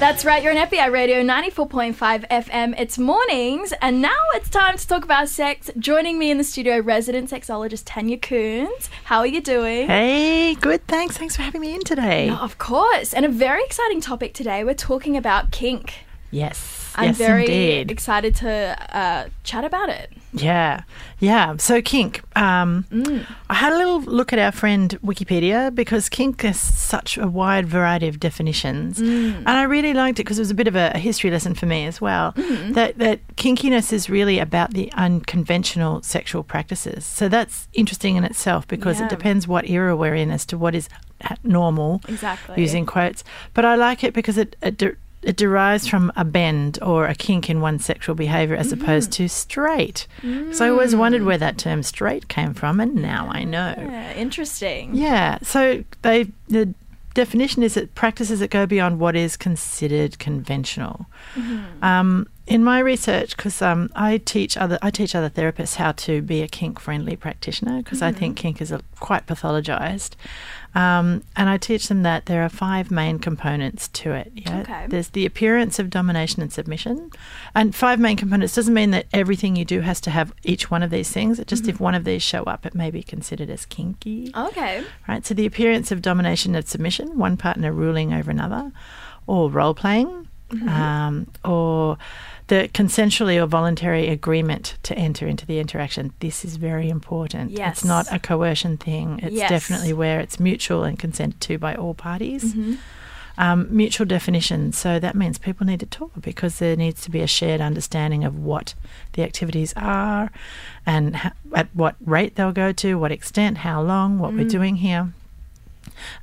That's right, you're on FBI Radio 94.5 FM. It's mornings, and now it's time to talk about sex. Joining me in the studio, resident sexologist Tanya Koens. How are you doing? Hey, good. Thanks. Thanks for having me in today. Of course. And a very exciting topic today. We're talking about kink. Yes. I'm yes, very indeed. excited to uh, chat about it. Yeah, yeah. So kink. Um, Mm. I had a little look at our friend Wikipedia because kink has such a wide variety of definitions, Mm. and I really liked it because it was a bit of a, history lesson for me as well. Mm-hmm. That that kinkiness is really about the unconventional sexual practices. So that's interesting in itself because Yeah. it depends what era we're in as to what is normal. Exactly. using quotes. But I like it because it it, it derives from a bend or a kink in one's sexual behaviour as opposed to straight. So I always wondered where that term straight came from, and now I know. Yeah, interesting. Yeah. So they the definition is that practices that go beyond what is considered conventional. Um, in my research, because um, I teach other I teach other therapists how to be a kink friendly practitioner because I think kink is a, quite pathologized, um, and I teach them that there are five main components to it. Yeah? Okay. There's the appearance of domination and submission, and five main components doesn't mean that everything you do has to have each one of these things. It just if one of these show up, it may be considered as kinky. Okay. Right, so the appearance of domination and submission, one partner ruling over another, or role playing, Mm-hmm. um, or the consensually or voluntary agreement to enter into the interaction. This is very important. Yes. It's not a coercion thing, it's Yes. definitely where it's mutual and consented to by all parties. Mm-hmm. Um, mutual definition. So that means people need to talk because there needs to be a shared understanding of what the activities are and ha- at what rate they'll go to, what extent, how long, what we're doing here.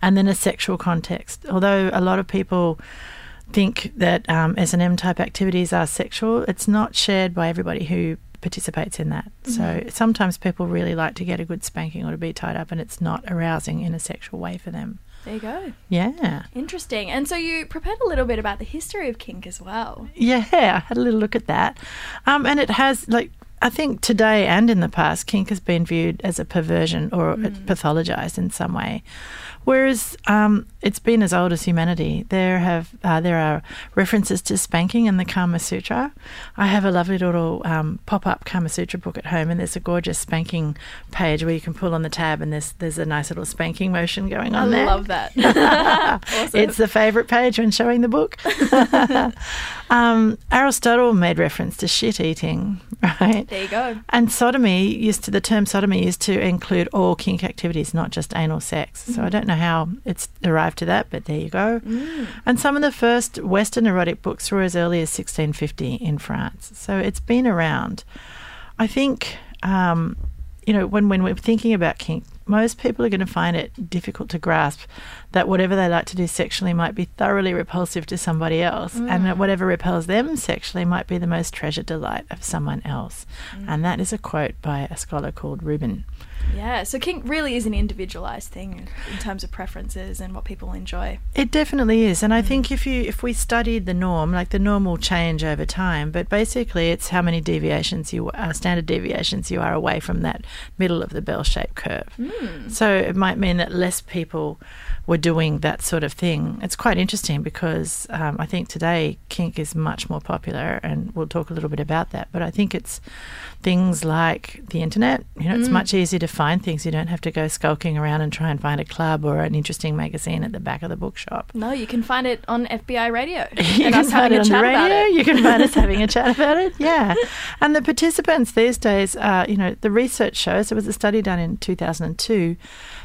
And then a sexual context. Although a lot of people think that um, S&M type activities are sexual, it's not shared by everybody who participates in that. So sometimes people really like to get a good spanking or to be tied up and it's not arousing in a sexual way for them. There you go. Yeah. Interesting. And so you prepared a little bit about the history of kink as well. Yeah, I had a little look at that. Um, and it has, like, I think today and in the past, kink has been viewed as a perversion or it's pathologized in some way. Whereas um, it's been as old as humanity. There have uh, there are references to spanking in the Kama Sutra. I have a lovely little um, pop up Kama Sutra book at home, and there's a gorgeous spanking page where you can pull on the tab, and there's there's a nice little spanking motion going I on there. I love that. awesome. It's the favourite page when showing the book. um, Aristotle made reference to shit eating, right? there you go. And sodomy used to the term sodomy used to include all kink activities, not just anal sex. So I don't know how it's arrived to that, but there you go. Mm. And some of the first Western erotic books were as early as 1650 in France. So it's been around. I think, um, you know, when, when we're thinking about kink, most people are going to find it difficult to grasp that whatever they like to do sexually might be thoroughly repulsive to somebody else, and that mm. whatever repels them sexually might be the most treasured delight of someone else. Mm. And that is a quote by a scholar called Rubin. Yeah, so kink really is an individualized thing in terms of preferences and what people enjoy. It definitely is, and I think if you if we studied the norm, like the norm will change over time, but basically it's how many deviations you uh, standard deviations you are away from that middle of the bell-shaped curve. So it might mean that less people were doing that sort of thing. It's quite interesting because um, I think today kink is much more popular, and we'll talk a little bit about that. But I think it's things like the internet. You know, it's much easier to find things. You don't have to go skulking around and try and find a club or an interesting magazine at the back of the bookshop. No, you can find it on FBI radio You and can us find it a on chat the about radio. You can find us having a chat about it. Yeah, and the participants these days, uh, you know, the research shows there was a study done in 2002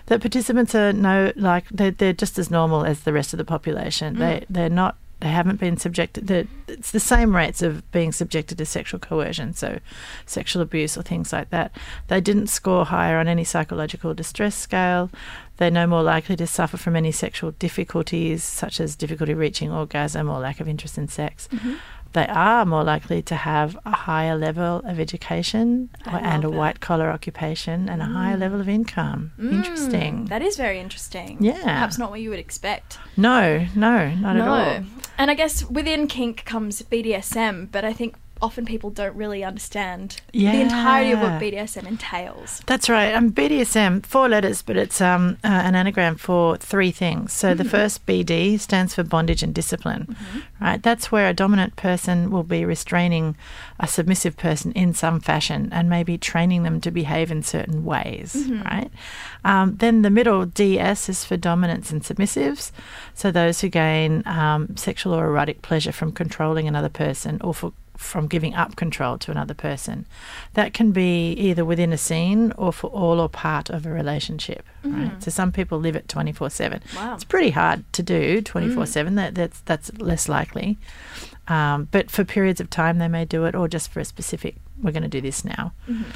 that participants are no like they're, they're just as normal as the rest of the population. They they're not. They haven't been subjected. they're- It's the same rates of being subjected to sexual coercion, so sexual abuse or things like that. They didn't score higher on any psychological distress scale. They're no more likely to suffer from any sexual difficulties, such as difficulty reaching orgasm or lack of interest in sex. Mm-hmm. They are more likely to have a higher level of education I and a that. white collar occupation and a higher level of income. Interesting. Mm, That is very interesting. Yeah. Perhaps not what you would expect. No, no, not at all. And I guess within kink comes BDSM, but I think often people don't really understand the entirety of what BDSM entails. That's right. Um, BDSM, four letters, but it's um, uh, an anagram for three things. So the first BD stands for bondage and discipline, right? That's where a dominant person will be restraining a submissive person in some fashion and maybe training them to behave in certain ways, right? Um, then the middle DS is for dominance and submissives. So those who gain um, sexual or erotic pleasure from controlling another person or for from giving up control to another person. That can be either within a scene or for all or part of a relationship. Right. Mm-hmm. So some people live it twenty four seven. It's pretty hard to do twenty four seven. Mm. That that's that's less likely. Um, but for periods of time, they may do it, or just for a specific. We're going to do this now. Mm-hmm.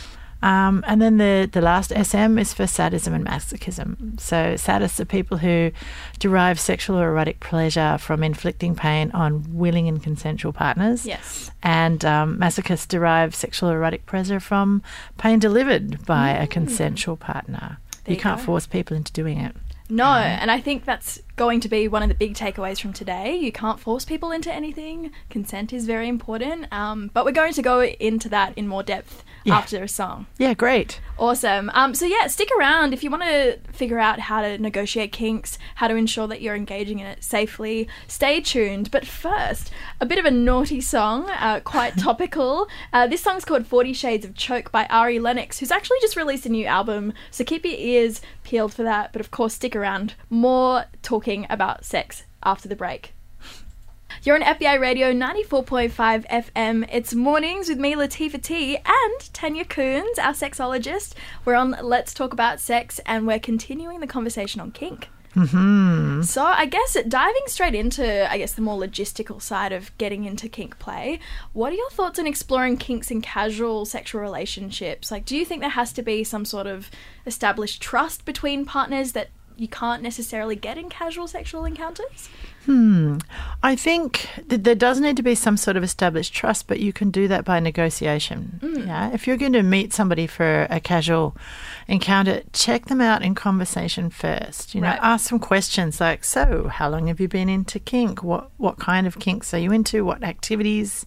Um, and then the, the last SM is for sadism and masochism. So, sadists are people who derive sexual or erotic pleasure from inflicting pain on willing and consensual partners. Yes. And um, masochists derive sexual or erotic pleasure from pain delivered by a consensual partner. Mm. There you can't go. force people into doing it. No, and I think that's going to be one of the big takeaways from today. You can't force people into anything. Consent is very important. Um, but we're going to go into that in more depth Yeah. after a song. Yeah, great. Awesome. Um, so yeah, stick around if you want to figure out how to negotiate kinks, how to ensure that you're engaging in it safely. Stay tuned. But first, a bit of a naughty song, uh, quite topical. Uh, this song's called Forty Shades of Choke by Ari Lennox, who's actually just released a new album. So keep your ears peeled for that. But of course, stick around. More talking about sex after the break. You're on FBI Radio 94.5 FM. It's mornings with me, Latifa T, and Tanya Koens, our sexologist. We're on Let's Talk About Sex, and we're continuing the conversation on kink. hmm So, I guess diving straight into, I guess, the more logistical side of getting into kink play, what are your thoughts on exploring kinks in casual sexual relationships? Like, do you think there has to be some sort of established trust between partners that you can't necessarily get in casual sexual encounters? Hmm. I think that there does need to be some sort of established trust, but you can do that by negotiation. Mm. Yeah. If you're going to meet somebody for a casual encounter, check them out in conversation first. You know, Right. ask some questions like, "So, how long have you been into kink? What what kind of kinks are you into? What activities?"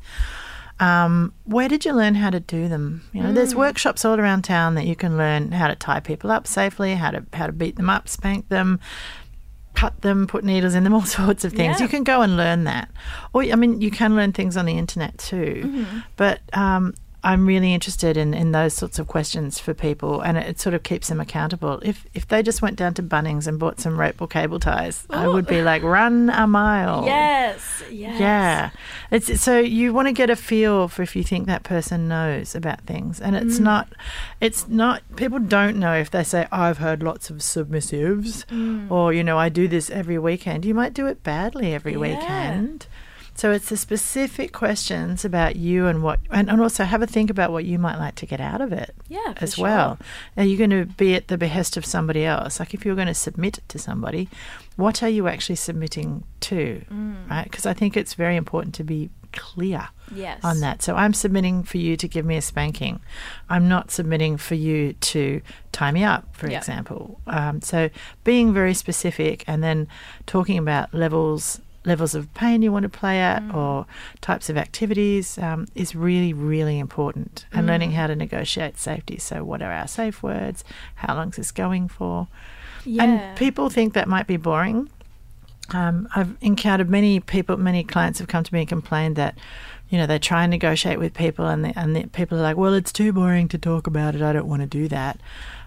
Um, where did you learn how to do them? You know, Mm. there's workshops all around town that you can learn how to tie people up safely, how to how to beat them up, spank them, cut them, put needles in them, all sorts of things. Yeah. You can go and learn that. Or, I mean, you can learn things on the internet too. Mm-hmm. But um, I'm really interested in, in those sorts of questions for people, and it, it sort of keeps them accountable. If if they just went down to Bunnings and bought some rope or cable ties, I would be oh. like, run a mile. Yes, yes. Oh. Yeah, it's so you want to get a feel for if you think that person knows about things, and it's mm. not, it's not. People don't know if they say I've heard lots of submissives, mm. or you know I do this every weekend. You might do it badly every Yeah. weekend. So it's the specific questions about you and what, and, and also have a think about what you might like to get out of it Yeah, as sure. well. Are you going to be at the behest of somebody else? Like if you're going to submit to somebody, what are you actually submitting to? Mm. Right? Because I think it's very important to be clear Yes. on that. So I'm submitting for you to give me a spanking. I'm not submitting for you to tie me up, for Yeah. example. Um, so being very specific and then talking about levels levels of pain you want to play at Mm. or types of activities um, is really really important and Mm. learning how to negotiate safety so what are our safe words how long is this going for Yeah. and people think that might be boring. Um, I've encountered many people, many clients have come to me and complained that, you know, they try and negotiate with people, and the, and the people are like, "Well, it's too boring to talk about it. I don't want to do that."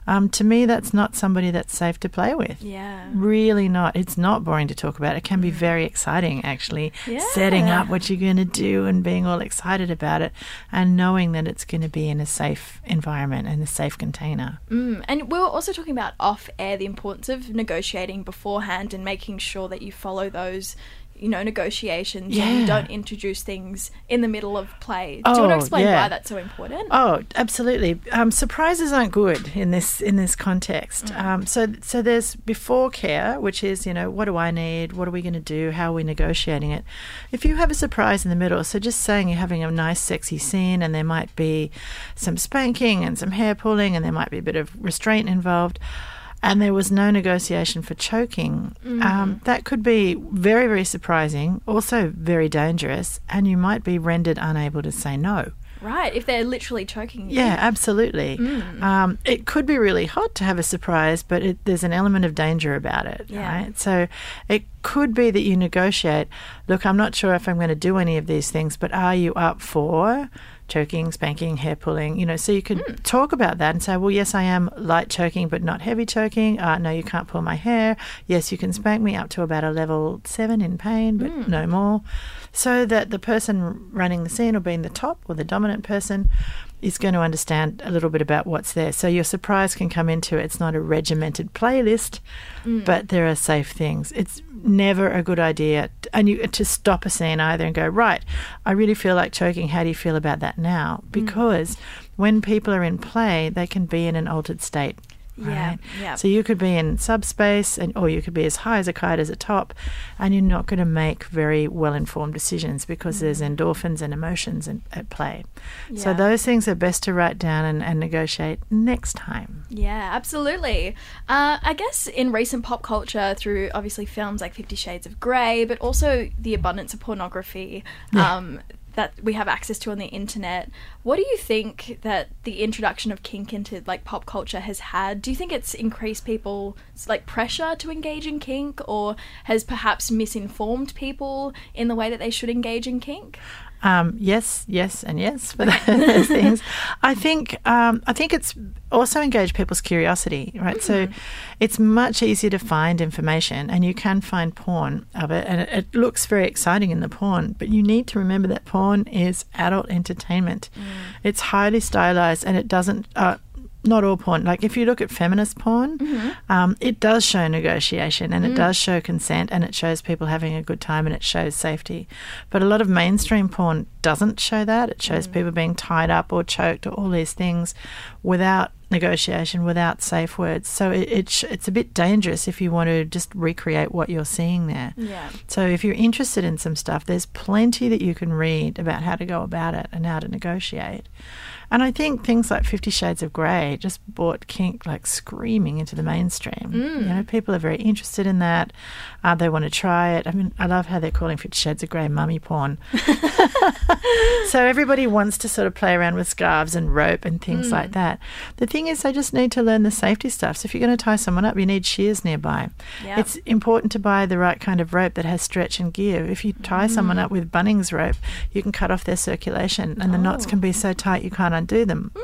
Um, to me, that's not somebody that's safe to play with. Yeah. Really not. It's not boring to talk about. It can be very exciting, actually, yeah. setting up what you're going to do and being all excited about it and knowing that it's going to be in a safe environment and a safe container. Mm. And we were also talking about off air the importance of negotiating beforehand and making sure that you follow those, you know, negotiations and Yeah. you don't introduce things in the middle of play. Do you want to Oh, explain yeah. why that's so important? Oh, absolutely. Um, surprises aren't good in this in this context. Um, so so there's before care, which is you know what do I need? What are we going to do? How are we negotiating it? If you have a surprise in the middle, so just saying you're having a nice sexy scene and there might be some spanking and some hair pulling and there might be a bit of restraint involved. And there was no negotiation for choking, Mm. um, that could be very, very surprising, also very dangerous, and you might be rendered unable to say no. Right, if they're literally choking you. Yeah, absolutely. Mm. Um, it could be really hot to have a surprise, but it, there's an element of danger about it, Yeah. right? So it could be that you negotiate. Look, I'm not sure if I'm going to do any of these things, but are you up for choking, spanking, hair pulling? You know, so you could Hmm. talk about that and say, well, yes, I am light choking, but not heavy choking. Uh, no, you can't pull my hair. Yes, you can spank me up to about a level seven in pain, but Hmm. no more. So that the person running the scene or being the top or the dominant person is going to understand a little bit about what's there. So your surprise can come into it. It's not a regimented playlist, Mm. but there are safe things. It's never a good idea and you to stop a scene either and go, right, I really feel like choking. How do you feel about that now? Because when people are in play, they can be in an altered state. Yeah, Right? yeah. So you could be in subspace, and or you could be as high as a kite as a top, and you're not going to make very well informed decisions because there's endorphins and emotions in, at play. So those things are best to write down and, and negotiate next time. Yeah, absolutely. Uh, I guess in recent pop culture, through obviously films like Fifty Shades of Grey, but also the abundance of pornography Yeah. um, that we have access to on the internet, what do you think that the introduction of kink into like pop culture has had? Do you think it's increased people's like pressure to engage in kink, or has perhaps misinformed people in the way that they should engage in kink? Um, yes, yes, and yes for those things. I think um, I think it's also engaged people's curiosity, right? So it's much easier to find information, and you can find porn of it, and it, it looks very exciting in the porn. But you need to remember that porn is adult entertainment. It's highly stylized, and it doesn't. Uh, not all porn. Like if you look at feminist porn, mm-hmm. um, it does show negotiation and it mm. does show consent and it shows people having a good time and it shows safety. But a lot of mainstream porn doesn't show that. It shows mm. people being tied up or choked or all these things without negotiation, without safe words. So it, it it's a bit dangerous if you want to just recreate what you're seeing there. Yeah. So if you're interested in some stuff, there's plenty that you can read about how to go about it and how to negotiate. And I think things like Fifty Shades of Grey just brought kink like screaming into the mainstream. You know, people are very interested in that. Uh, they want to try it. I mean, I love how they're calling Fifty Shades of Grey mummy porn. so everybody wants to sort of play around with scarves and rope and things like that. The thing is, they just need to learn the safety stuff. So if you're going to tie someone up, you need shears nearby. Yeah. It's important to buy the right kind of rope that has stretch and give. If you tie someone mm. up with Bunnings rope, you can cut off their circulation, and the knots can be so oh. tight you can't undo them. Mm.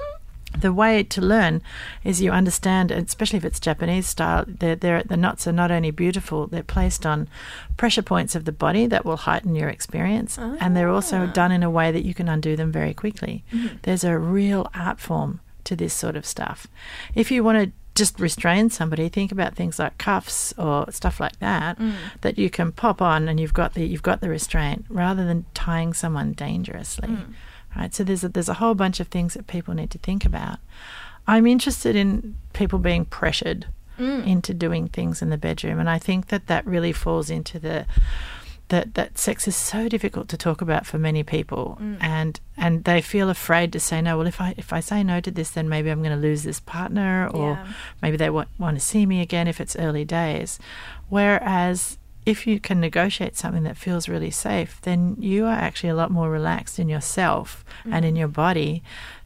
The way to learn is you understand, especially if it's Japanese style, they're, they're, the knots are not only beautiful, they're placed on pressure points of the body that will heighten your experience, and they're also ah. done in a way that you can undo them very quickly. Mm-hmm. There's a real art form to this sort of stuff. If you want to just restrain somebody, think about things like cuffs or stuff like that mm. that you can pop on and you've got the you've got the restraint rather than tying someone dangerously. Mm. Right? So there's a, there's a whole bunch of things that people need to think about. I'm interested in people being pressured mm. into doing things in the bedroom and I think that that really falls into the that that sex is so difficult to talk about for many people. Mm. And and they feel afraid to say no. Well if i if i say no to this then maybe i'm going to lose this partner or Yeah. maybe they want, want to see me again if it's early days. Whereas if you can negotiate something that feels really safe then you are actually a lot more relaxed in yourself and in mm. your body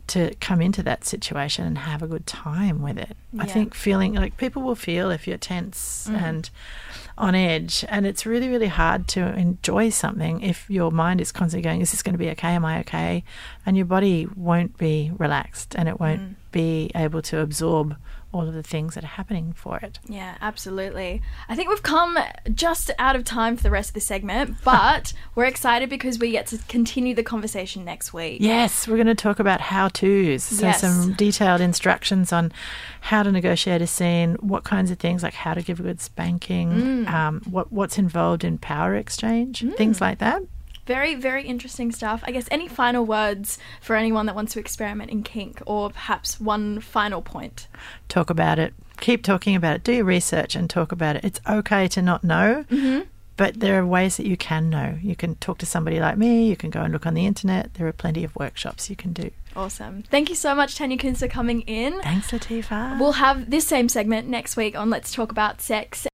to come into that situation and have a good time with it. I think feeling like people will feel if you're tense mm. and on edge, and it's really, really hard to enjoy something if your mind is constantly going, Is this going to be okay? Am I okay? And your body won't be relaxed and it won't mm. Be able to absorb all of the things that are happening for it. Yeah, absolutely. I think we've come just out of time for the rest of the segment, but we're excited because we get to continue the conversation next week. Yes, we're going to talk about how to's. So, Yes. some detailed instructions on how to negotiate a scene, what kinds of things, like how to give a good spanking, um, what what's involved in power exchange, things like that. Very, very interesting stuff. I guess any final words for anyone that wants to experiment in kink, or perhaps one final point? Talk about it. Keep talking about it. Do your research and talk about it. It's okay to not know. Mm-hmm. But there are ways that you can know. You can talk to somebody like me. You can go and look on the internet. There are plenty of workshops you can do. Awesome. Thank you so much, Tanya Koens, for coming in. Thanks, Latifa. We'll have this same segment next week on Let's Talk About Sex